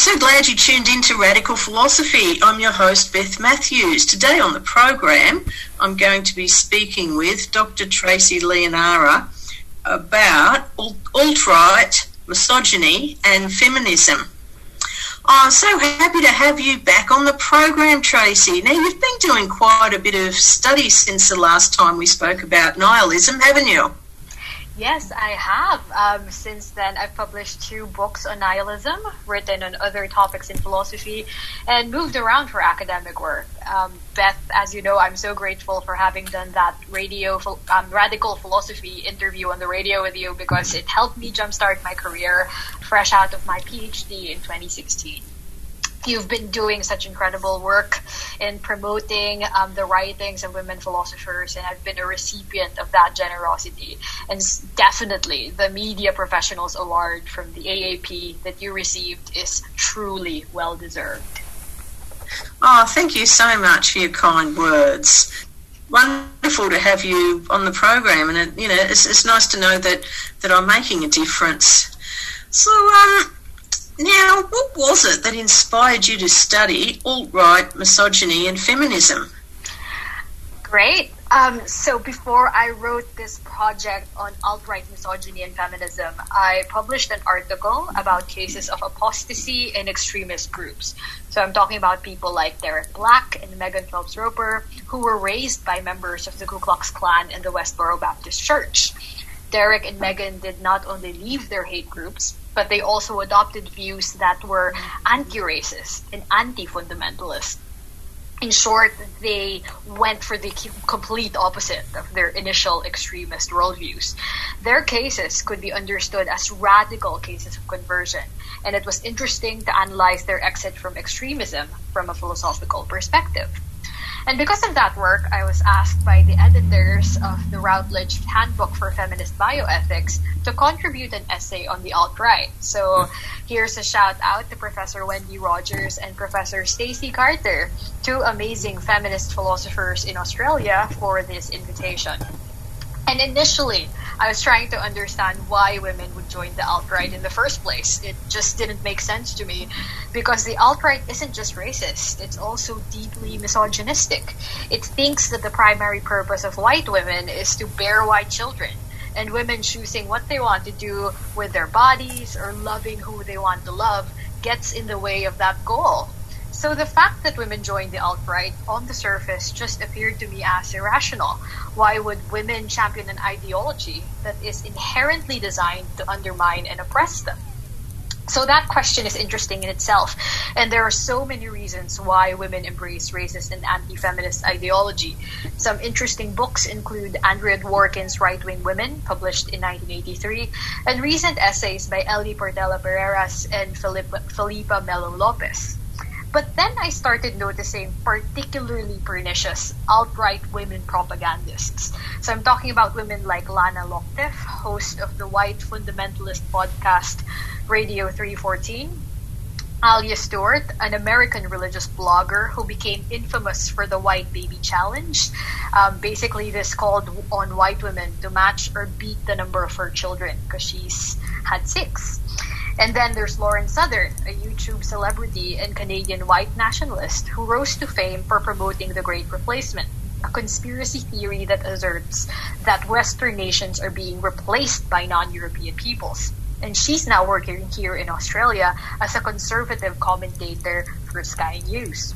So glad you tuned in to Radical Philosophy. I'm your host, Beth Matthews. Today on the program, I'm going to be speaking with Dr. Tracy Llanera about alt right, misogyny, and feminism. I'm so happy to have you back on the program, Tracy. Now, you've been doing quite a bit of study since the last time we spoke about nihilism, haven't you? Yes, I have. Um, since then, I've published two books on nihilism, written on other topics in philosophy, and moved around for academic work. Um, Beth, as you know, I'm so grateful for having done that radio um, radical philosophy interview on the radio with you because it helped me jumpstart my career fresh out of my PhD in 2016 you've been doing such incredible work in promoting um, the writings of women philosophers, and I've been a recipient of that generosity. And definitely, the media professionals award from the AAP that you received is truly well deserved. Oh, thank you so much for your kind words. Wonderful to have you on the program, and it, you know it's, it's nice to know that that I'm making a difference. So, um, now, what was it that inspired you to study alt right, misogyny, and feminism? Great. Um, so before I wrote this project on alt-right misogyny and feminism, I published an article about cases of apostasy in extremist groups. So I'm talking about people like Derek Black and Megan Phelps Roper, who were raised by members of the Ku Klux Klan and the Westboro Baptist Church. Derek and Megan did not only leave their hate groups, but they also adopted views that were anti-racist and anti-fundamentalist. In short, they went for the complete opposite of their initial extremist worldviews. Their cases could be understood as radical cases of conversion, and it was interesting to analyze their exit from extremism from a philosophical perspective. And because of that work, I was asked by the editors of the Routledge Handbook for Feminist Bioethics to contribute an essay on the alt-right. So here's a shout out to Professor Wendy Rogers and Professor Stacey Carter, two amazing feminist philosophers in Australia, for this invitation. And initially, I was trying to understand why women would join the alt-right in the first place. It just didn't make sense to me because the alt-right isn't just racist, it's also deeply misogynistic. It thinks that the primary purpose of white women is to bear white children and women choosing what they want to do with their bodies or loving who they want to love gets in the way of that goal. So the fact that women joined the alt-right on the surface just appeared to me as irrational. Why would women champion an ideology that is inherently designed to undermine and oppress them? So that question is interesting in itself. And there are so many reasons why women embrace racist and anti-feminist ideology. Some interesting books include Andrea Dworkin's Right Wing Women, published in 1983, and recent essays by Ellie Portela Pereras and Filipa Melo Lopes. But then I started noticing particularly pernicious alt-right women propagandists. So I'm talking about women like Lana Lokteff, host of the white fundamentalist podcast Radio 314, Ayla Stewart, an American religious blogger who became infamous for the White Baby Challenge. Um, basically, this called on white women to match or beat the number of her children because she's had six. And then there's Lauren Southern, a YouTube celebrity and Canadian white nationalist who rose to fame for promoting the Great Replacement, a conspiracy theory that asserts that Western nations are being replaced by non-European peoples. And she's now working here in Australia as a conservative commentator for Sky News.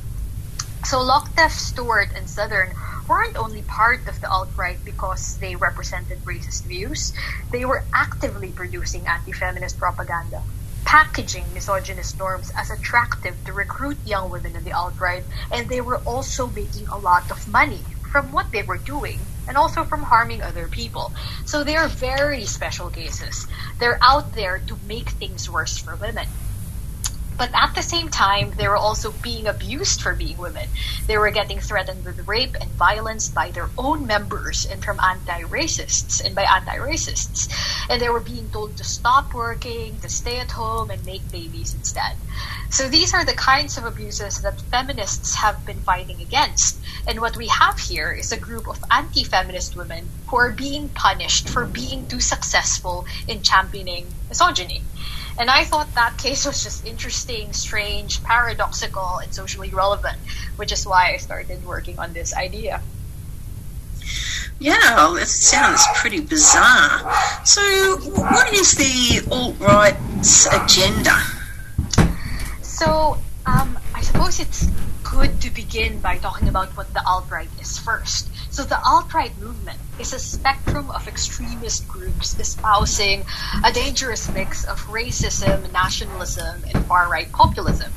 So Lokteff, Stewart, and Southern weren't only part of the alt-right because they represented racist views, they were actively producing anti-feminist propaganda, packaging misogynist norms as attractive to recruit young women in the alt-right, and they were also making a lot of money from what they were doing and also from harming other people. So they are very special cases. They're out there to make things worse for women. But at the same time, they were also being abused for being women. They were getting threatened with rape and violence by their own members and from anti-racists and by anti-racists. And they were being told to stop working, to stay at home and make babies instead. So these are the kinds of abuses that feminists have been fighting against. And what we have here is a group of anti-feminist women who are being punished for being too successful in championing misogyny. And I thought that case was just interesting, strange, paradoxical, and socially relevant, which is why I started working on this idea. Yeah, it sounds pretty bizarre. So, what is the alt right's agenda? So, um, I suppose it's good to begin by talking about what the alt right is first. So the alt-right movement is a spectrum of extremist groups espousing a dangerous mix of racism, nationalism, and far-right populism.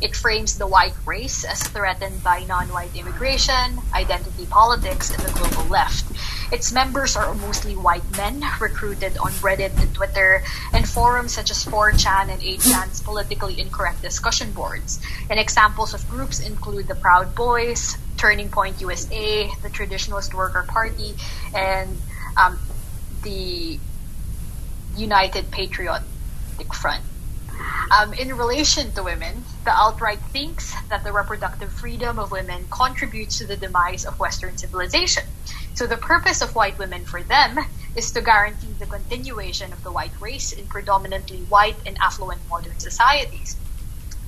It frames the white race as threatened by non-white immigration, identity politics, and the global left. Its members are mostly white men recruited on Reddit and Twitter and forums such as 4chan and 8chan's politically incorrect discussion boards. And examples of groups include the Proud Boys, Turning Point USA, the Traditionalist Worker Party, and um, the United Patriotic Front. Um, in relation to women, the alt-right thinks that the reproductive freedom of women contributes to the demise of Western civilization. So the purpose of white women for them is to guarantee the continuation of the white race in predominantly white and affluent modern societies.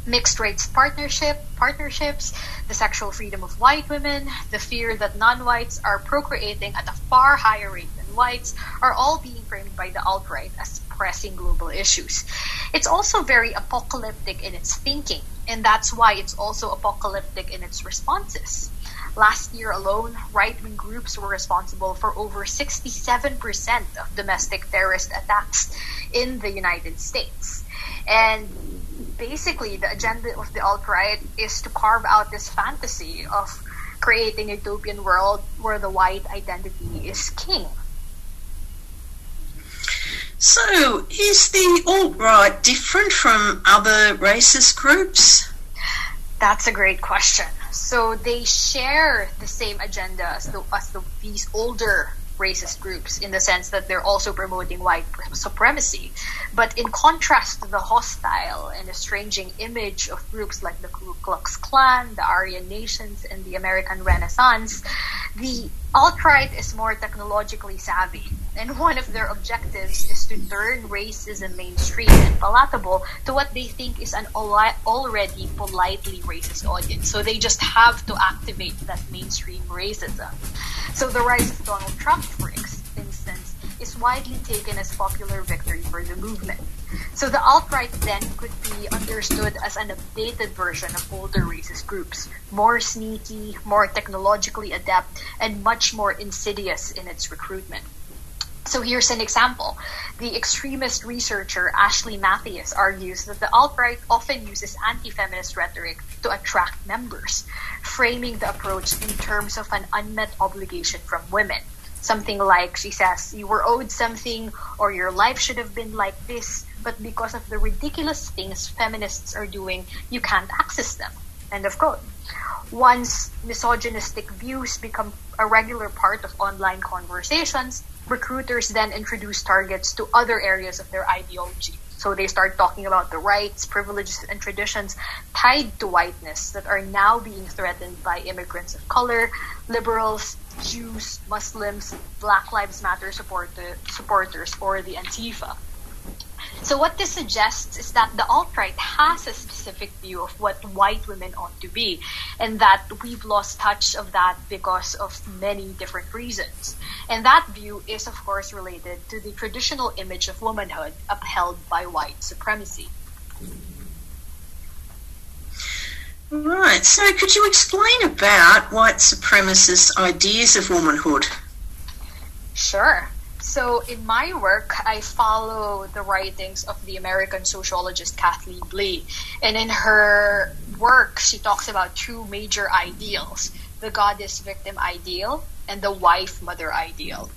Mixed race partnership partnerships, the sexual freedom of white women, the fear that non-whites are procreating at a far higher rate whites are all being framed by the alt-right as pressing global issues. It's also very apocalyptic in its thinking, and that's why it's also apocalyptic in its responses. Last year alone, right wing groups were responsible for over 67% of domestic terrorist attacks in the United States. And basically the agenda of the alt-right is to carve out this fantasy of creating a utopian world where the white identity is king. So, is the alt-right different from other racist groups? That's a great question. So they share the same agenda as, the, as the, these older racist groups in the sense that they're also promoting white supremacy. But in contrast to the hostile and estranging image of groups like the Ku Klux Klan, the Aryan Nations, and the American Renaissance, the alt-right is more technologically savvy. And one of their objectives is to turn racism mainstream and palatable to what they think is an already politely racist audience. So they just have to activate that mainstream racism. So the rise of Donald Trump, for instance, is widely taken as popular victory for the movement. So the alt-right then could be understood as an updated version of older racist groups, more sneaky, more technologically adept, and much more insidious in its recruitment. So here's an example. The extremist researcher Ashley Mattheis argues that the alt-right often uses anti-feminist rhetoric to attract members framing the approach in terms of an unmet obligation from women. Something like, she says, you were owed something or your life should have been like this, but because of the ridiculous things feminists are doing, you can't access them. End of quote. Once misogynistic views become a regular part of online conversations, recruiters then introduce targets to other areas of their ideology so they start talking about the rights, privileges, and traditions tied to whiteness that are now being threatened by immigrants of color, liberals, Jews, Muslims, Black Lives Matter supporter, supporters, or the Antifa. So what this suggests is that the alt-right has a specific view of what white women ought to be, and that we've lost touch of that because of many different reasons. And that view is, of course, related to the traditional image of womanhood upheld by white supremacy. Right. So, could you explain about white supremacist ideas of womanhood? Sure. So, in my work, I follow the writings of the American sociologist Kathleen Blee. And in her work, she talks about two major ideals the goddess victim ideal and the wife mother ideal.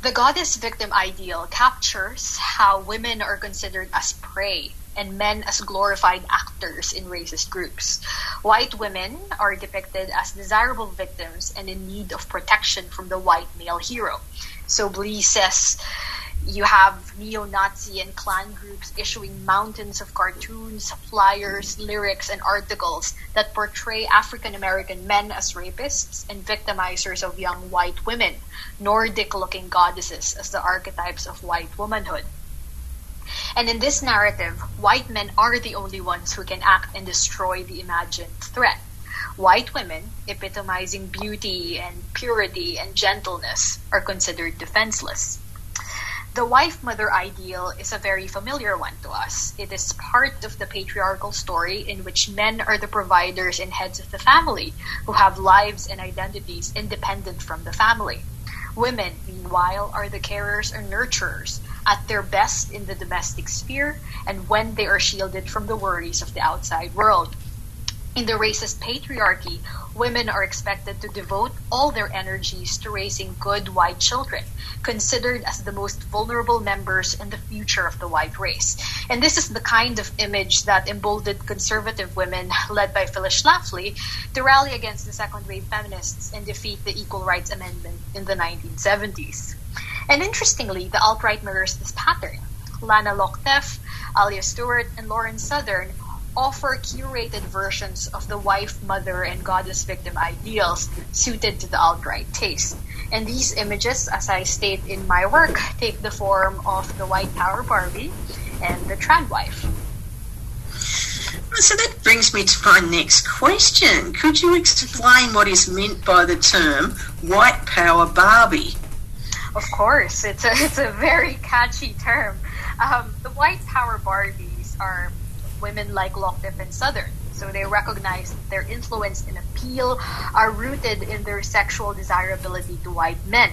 The goddess victim ideal captures how women are considered as prey and men as glorified actors in racist groups. White women are depicted as desirable victims and in need of protection from the white male hero. So Blee says you have neo-Nazi and Klan groups issuing mountains of cartoons, flyers, lyrics, and articles that portray African American men as rapists and victimizers of young white women, Nordic-looking goddesses as the archetypes of white womanhood. And in this narrative, white men are the only ones who can act and destroy the imagined threat. White women, epitomizing beauty and purity and gentleness, are considered defenseless. The wife mother ideal is a very familiar one to us. It is part of the patriarchal story in which men are the providers and heads of the family who have lives and identities independent from the family. Women, meanwhile, are the carers and nurturers at their best in the domestic sphere and when they are shielded from the worries of the outside world. In the racist patriarchy, women are expected to devote all their energies to raising good white children, considered as the most vulnerable members in the future of the white race. And this is the kind of image that emboldened conservative women, led by Phyllis Schlafly, to rally against the second wave feminists and defeat the Equal Rights Amendment in the 1970s. And interestingly, the alt right mirrors this pattern. Lana Lokteff, Ayla Stewart, and Lauren Southern offer curated versions of the wife, mother, and goddess victim ideals suited to the alt-right taste. And these images, as I state in my work, take the form of the white power Barbie and the trad wife. So that brings me to my next question. Could you explain what is meant by the term white power Barbie? Of course, it's a, it's a very catchy term. Um, the white power Barbies are women like Lokteff and Southern. So they recognize that their influence and appeal are rooted in their sexual desirability to white men.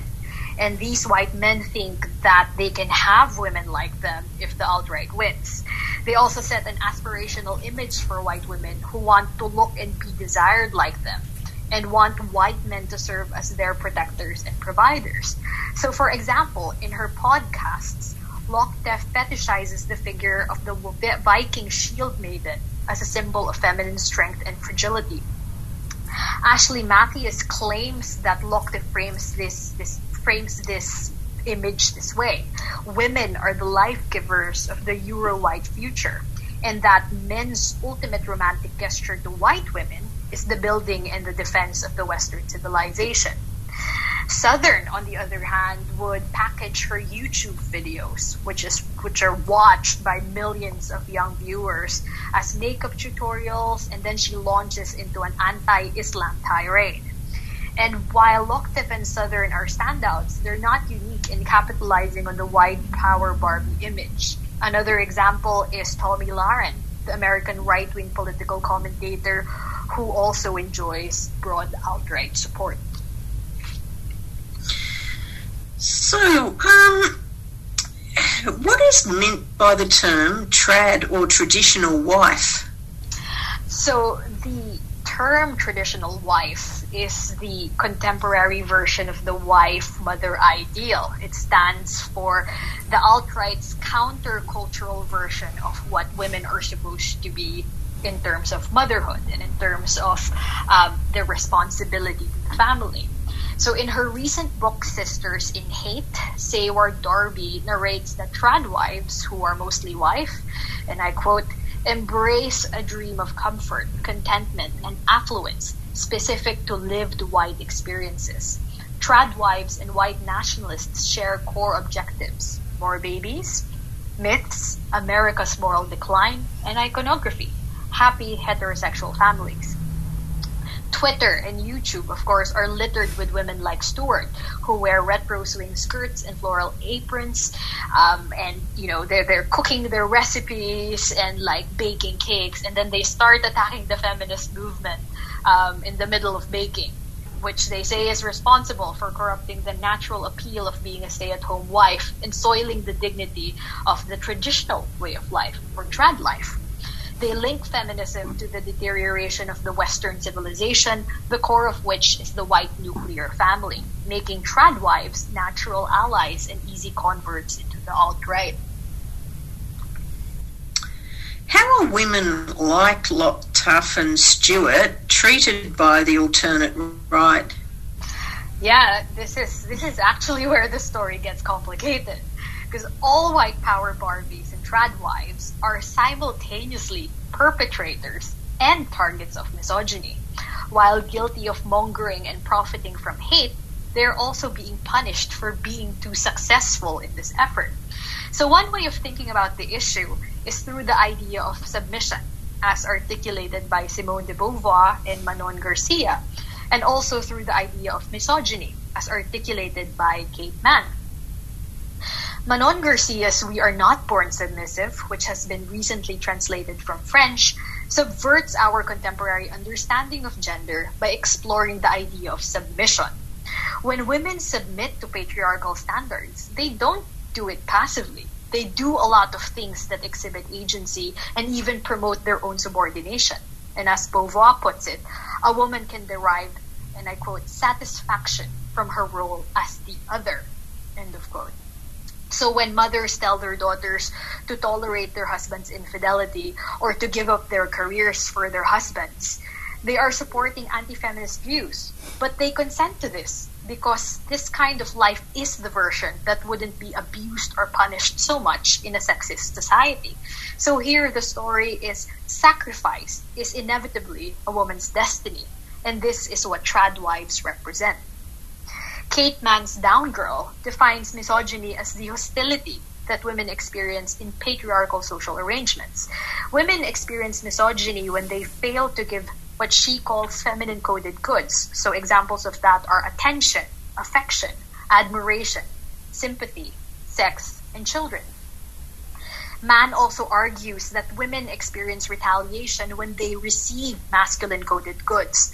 And these white men think that they can have women like them if the alt-right wins. They also set an aspirational image for white women who want to look and be desired like them and want white men to serve as their protectors and providers. So for example, in her podcasts, Lokteff fetishizes the figure of the Viking shield maiden as a symbol of feminine strength and fragility. Ashley Mattheis claims that Lokteff frames this, this frames this image this way. Women are the life givers of the Euro white future, and that men's ultimate romantic gesture to white women is the building and the defense of the Western civilization. Southern, on the other hand, would package her YouTube videos, which is which are watched by millions of young viewers, as makeup tutorials, and then she launches into an anti-Islam tirade. And while Lokteff and Southern are standouts, they're not unique in capitalizing on the white power Barbie image. Another example is Tomi Lahren, the American right-wing political commentator who also enjoys broad alt-right support. So, um, what is meant by the term trad or traditional wife? So, the term traditional wife is the contemporary version of the wife mother ideal. It stands for the alt right's countercultural version of what women are supposed to be in terms of motherhood and in terms of um, their responsibility to the family. So in her recent book, Sisters in Hate, Seyward Darby narrates that trad wives, who are mostly wife, and I quote, embrace a dream of comfort, contentment, and affluence specific to lived white experiences. Trad wives and white nationalists share core objectives more babies, myths, America's moral decline, and iconography, happy heterosexual families. Twitter and YouTube, of course, are littered with women like Stewart, who wear retro swing skirts and floral aprons, um, and you know they're they're cooking their recipes and like baking cakes, and then they start attacking the feminist movement um, in the middle of baking, which they say is responsible for corrupting the natural appeal of being a stay-at-home wife and soiling the dignity of the traditional way of life or trad life. They link feminism to the deterioration of the Western civilization, the core of which is the white nuclear family, making trad wives natural allies and easy converts into the alt right. How are women like Lokteff and Stewart treated by the alternate right? Yeah, this is this is actually where the story gets complicated. Because all white power Barbies and trad wives are simultaneously perpetrators and targets of misogyny. While guilty of mongering and profiting from hate, they're also being punished for being too successful in this effort. So one way of thinking about the issue is through the idea of submission, as articulated by Simone de Beauvoir and Manon Garcia, and also through the idea of misogyny, as articulated by Kate Manne. Manon Garcia's We Are Not Born Submissive, which has been recently translated from French, subverts our contemporary understanding of gender by exploring the idea of submission. When women submit to patriarchal standards, they don't do it passively. They do a lot of things that exhibit agency and even promote their own subordination. And as Beauvoir puts it, a woman can derive, and I quote, satisfaction from her role as the other. End of quote. So when mothers tell their daughters to tolerate their husband's infidelity or to give up their careers for their husbands, they are supporting anti-feminist views. But they consent to this because this kind of life is the version that wouldn't be abused or punished so much in a sexist society. So here the story is sacrifice is inevitably a woman's destiny. And this is what trad wives represent. Kate Manne's Down Girl defines misogyny as the hostility that women experience in patriarchal social arrangements. Women experience misogyny when they fail to give what she calls feminine coded goods. So examples of that are attention, affection, admiration, sympathy, sex, and children. Manne also argues that women experience retaliation when they receive masculine coded goods.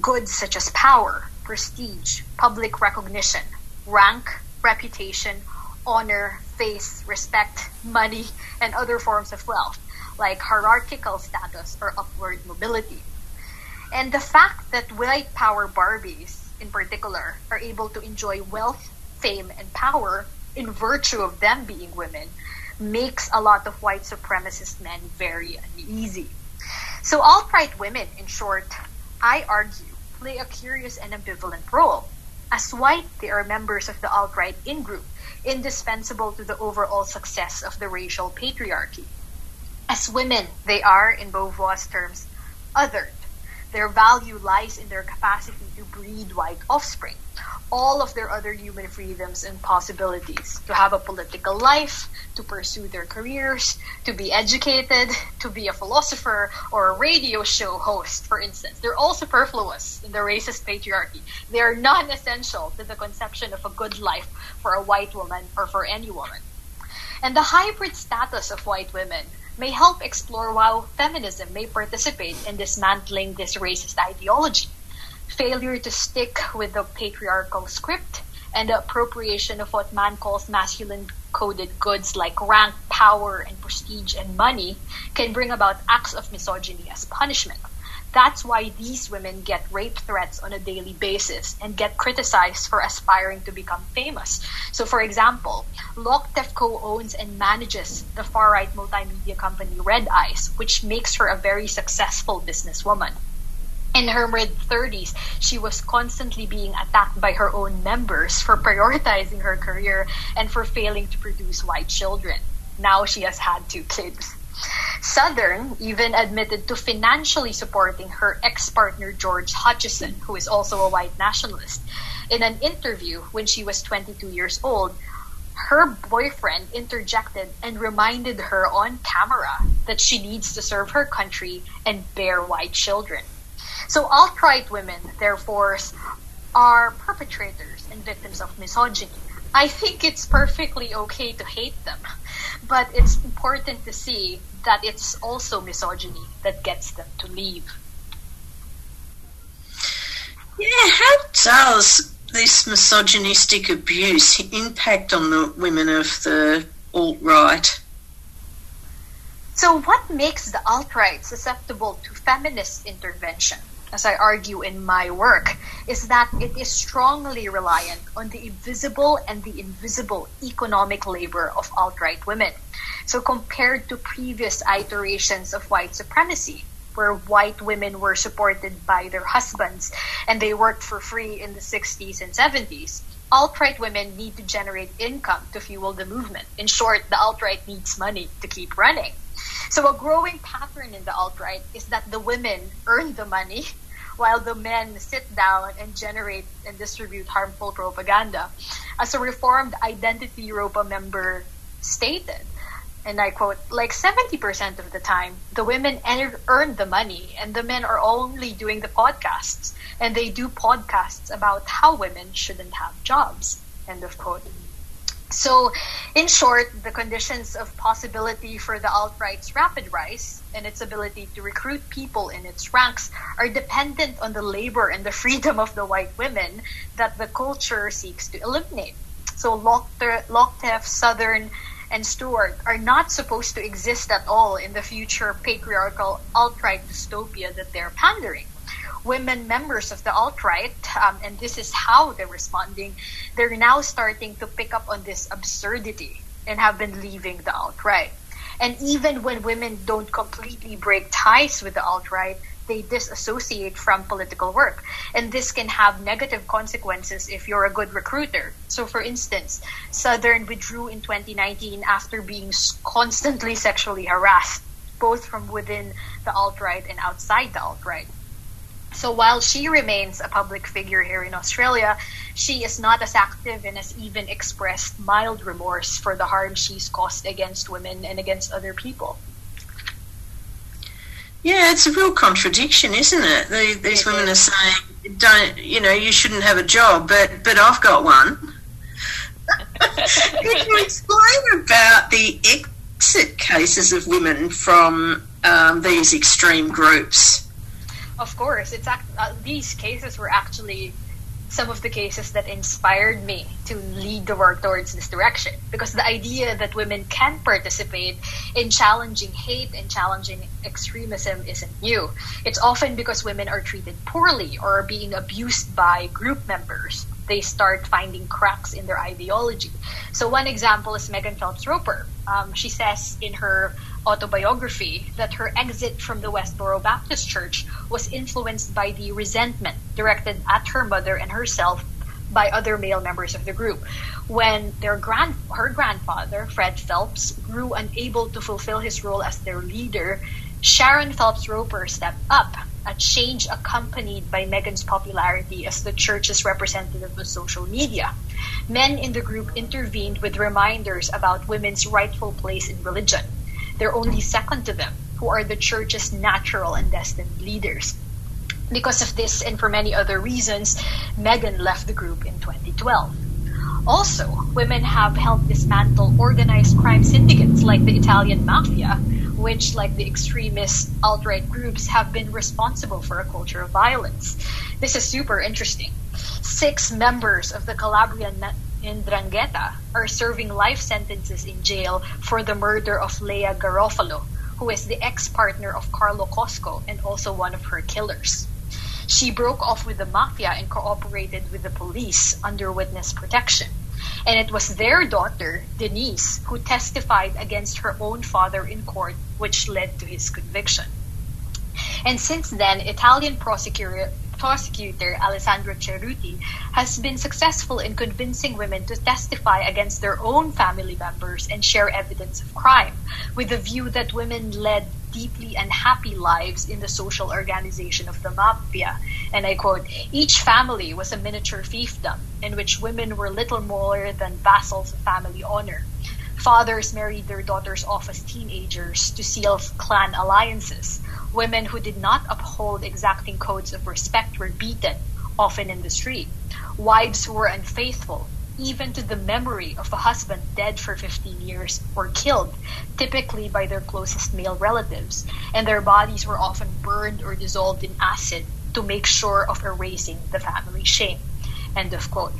Goods such as power, prestige, public recognition, rank, reputation, honor, face, respect, money, and other forms of wealth, like hierarchical status or upward mobility. And the fact that white power Barbies, in particular, are able to enjoy wealth, fame, and power in virtue of them being women makes a lot of white supremacist men very uneasy. So alt-right women, in short, I argue, play a curious and ambivalent role. As white, they are members of the alt-right in-group, indispensable to the overall success of the racial patriarchy. As women, they are, in Beauvoir's terms, othered. Their value lies in their capacity to breed white offspring. All of their other human freedoms and possibilities to have a political life, to pursue their careers, to be educated, to be a philosopher or a radio show host, for instance. They're all superfluous in the racist patriarchy. They are non essential to the conception of a good life for a white woman or for any woman. And the hybrid status of white women may help explore how feminism may participate in dismantling this racist ideology. Failure to stick with the patriarchal script and the appropriation of what Manne calls masculine coded goods like rank, power, and prestige and money can bring about acts of misogyny as punishment. That's why these women get rape threats on a daily basis and get criticized for aspiring to become famous. So, for example, Lokteff co-owns and manages the far-right multimedia company Red Ice, which makes her a very successful businesswoman. In her mid 30s, she was constantly being attacked by her own members for prioritizing her career and for failing to produce white children. Now she has had two kids. Southern even admitted to financially supporting her ex-partner George Hutchison, who is also a white nationalist. In an interview when she was 22 years old, her boyfriend interjected and reminded her on camera that she needs to serve her country and bear white children. So alt-right women, therefore, are perpetrators and victims of misogyny. I think it's perfectly okay to hate them, but it's important to see that it's also misogyny that gets them to leave. Yeah, how does this misogynistic abuse impact on the women of the alt right? So, what makes the alt right susceptible to feminist intervention, as I argue in my work, is that it is strongly reliant on the invisible and the invisible economic labor of alt right women. So, compared to previous iterations of white supremacy, where white women were supported by their husbands and they worked for free in the 60s and 70s. Alt right women need to generate income to fuel the movement. In short, the alt right needs money to keep running. So, a growing pattern in the alt right is that the women earn the money while the men sit down and generate and distribute harmful propaganda. As a reformed Identity Europa member stated, and I quote, like 70% of the time, the women earn the money and the men are only doing the podcasts. And they do podcasts about how women shouldn't have jobs. End of quote. So, in short, the conditions of possibility for the alt right's rapid rise and its ability to recruit people in its ranks are dependent on the labor and the freedom of the white women that the culture seeks to eliminate. So, Lokteff, Southern, and Stewart are not supposed to exist at all in the future patriarchal alt-right dystopia that they're pandering. Women members of the alt-right, um, and this is how they're responding, they're now starting to pick up on this absurdity and have been leaving the alt-right. And even when women don't completely break ties with the alt-right, they disassociate from political work. And this can have negative consequences if you're a good recruiter. So, for instance, Southern withdrew in 2019 after being constantly sexually harassed, both from within the alt right and outside the alt right. So while she remains a public figure here in Australia, she is not as active and has even expressed mild remorse for the harm she's caused against women and against other people. Yeah, it's a real contradiction, isn't it? The, these it women is. are saying, "Don't you know? You shouldn't have a job, but but I've got one." Can you explain about the exit cases of women from um, these extreme groups? Of course, it's uh, these cases were actually some of the cases that inspired me to lead the work towards this direction. Because the idea that women can participate in challenging hate and challenging extremism isn't new. It's often because women are treated poorly or are being abused by group members. They start finding cracks in their ideology. So, one example is Megan Phelps Roper. Um, she says in her autobiography that her exit from the Westboro Baptist Church was influenced by the resentment directed at her mother and herself by other male members of the group. When their grand her grandfather, Fred Phelps, grew unable to fulfill his role as their leader, Sharon Phelps Roper stepped up, a change accompanied by Megan's popularity as the church's representative on social media. Men in the group intervened with reminders about women's rightful place in religion they're only second to them, who are the church's natural and destined leaders. Because of this and for many other reasons, Megan left the group in 2012. Also, women have helped dismantle organized crime syndicates like the Italian mafia, which, like the extremist alt right groups, have been responsible for a culture of violence. This is super interesting. Six members of the Calabrian Ndrangheta are serving life sentences in jail for the murder of Lea Garofalo, who is the ex-partner of Carlo Cosco and also one of her killers. She broke off with the mafia and cooperated with the police under witness protection. And it was their daughter, Denise, who testified against her own father in court, which led to his conviction. And since then, Italian prosecutor, prosecutor Alessandra Cerreti has been successful in convincing women to testify against their own family members and share evidence of crime, with the view that women led deeply unhappy lives in the social organization of the mafia. And I quote, each family was a miniature fiefdom in which women were little more than vassals of family honor. Fathers married their daughters off as teenagers to seal clan alliances. Women who did not uphold exacting codes of respect were beaten, often in the street. Wives who were unfaithful, even to the memory of a husband dead for 15 years, were killed, typically by their closest male relatives, and their bodies were often burned or dissolved in acid to make sure of erasing the family shame. End of quote.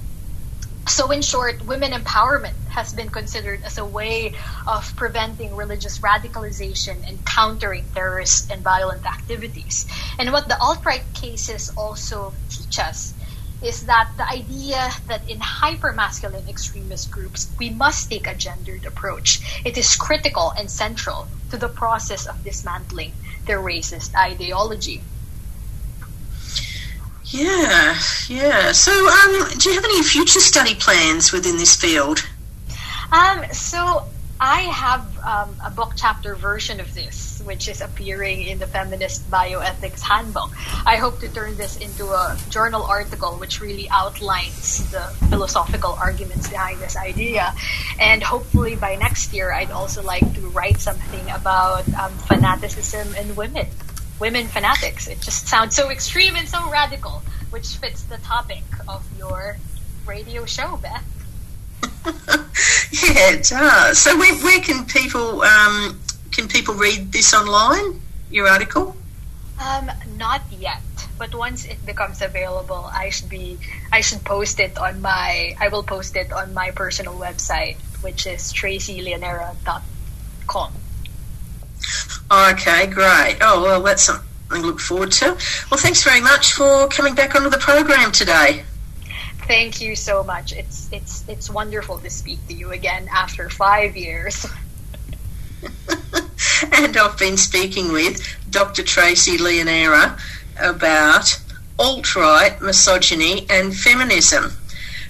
So, in short, women empowerment has been considered as a way of preventing religious radicalization and countering terrorist and violent activities. And what the alt right cases also teach us is that the idea that in hypermasculine extremist groups, we must take a gendered approach. It is critical and central to the process of dismantling their racist ideology. Yeah, yeah. So, um, do you have any future study plans within this field? Um, so I have um, a book chapter version of this, which is appearing in the Feminist Bioethics Handbook. I hope to turn this into a journal article which really outlines the philosophical arguments behind this idea. And hopefully by next year, I'd also like to write something about um, fanaticism in women. Women fanatics. It just sounds so extreme and so radical, which fits the topic of your radio show, Beth. yeah, it does. So, where, where can people um, can people read this online? Your article? Um, not yet, but once it becomes available, I should be I should post it on my I will post it on my personal website, which is tracyllanera.com. Okay, great. Oh well, that's something to look forward to. Well, thanks very much for coming back onto the program today. Thank you so much. It's it's it's wonderful to speak to you again after five years. and I've been speaking with Dr. Tracy Llanera about alt right, misogyny, and feminism.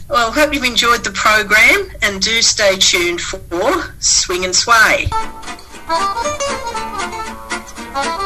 Well, hope you've enjoyed the program and do stay tuned for Swing and Sway. Thank you.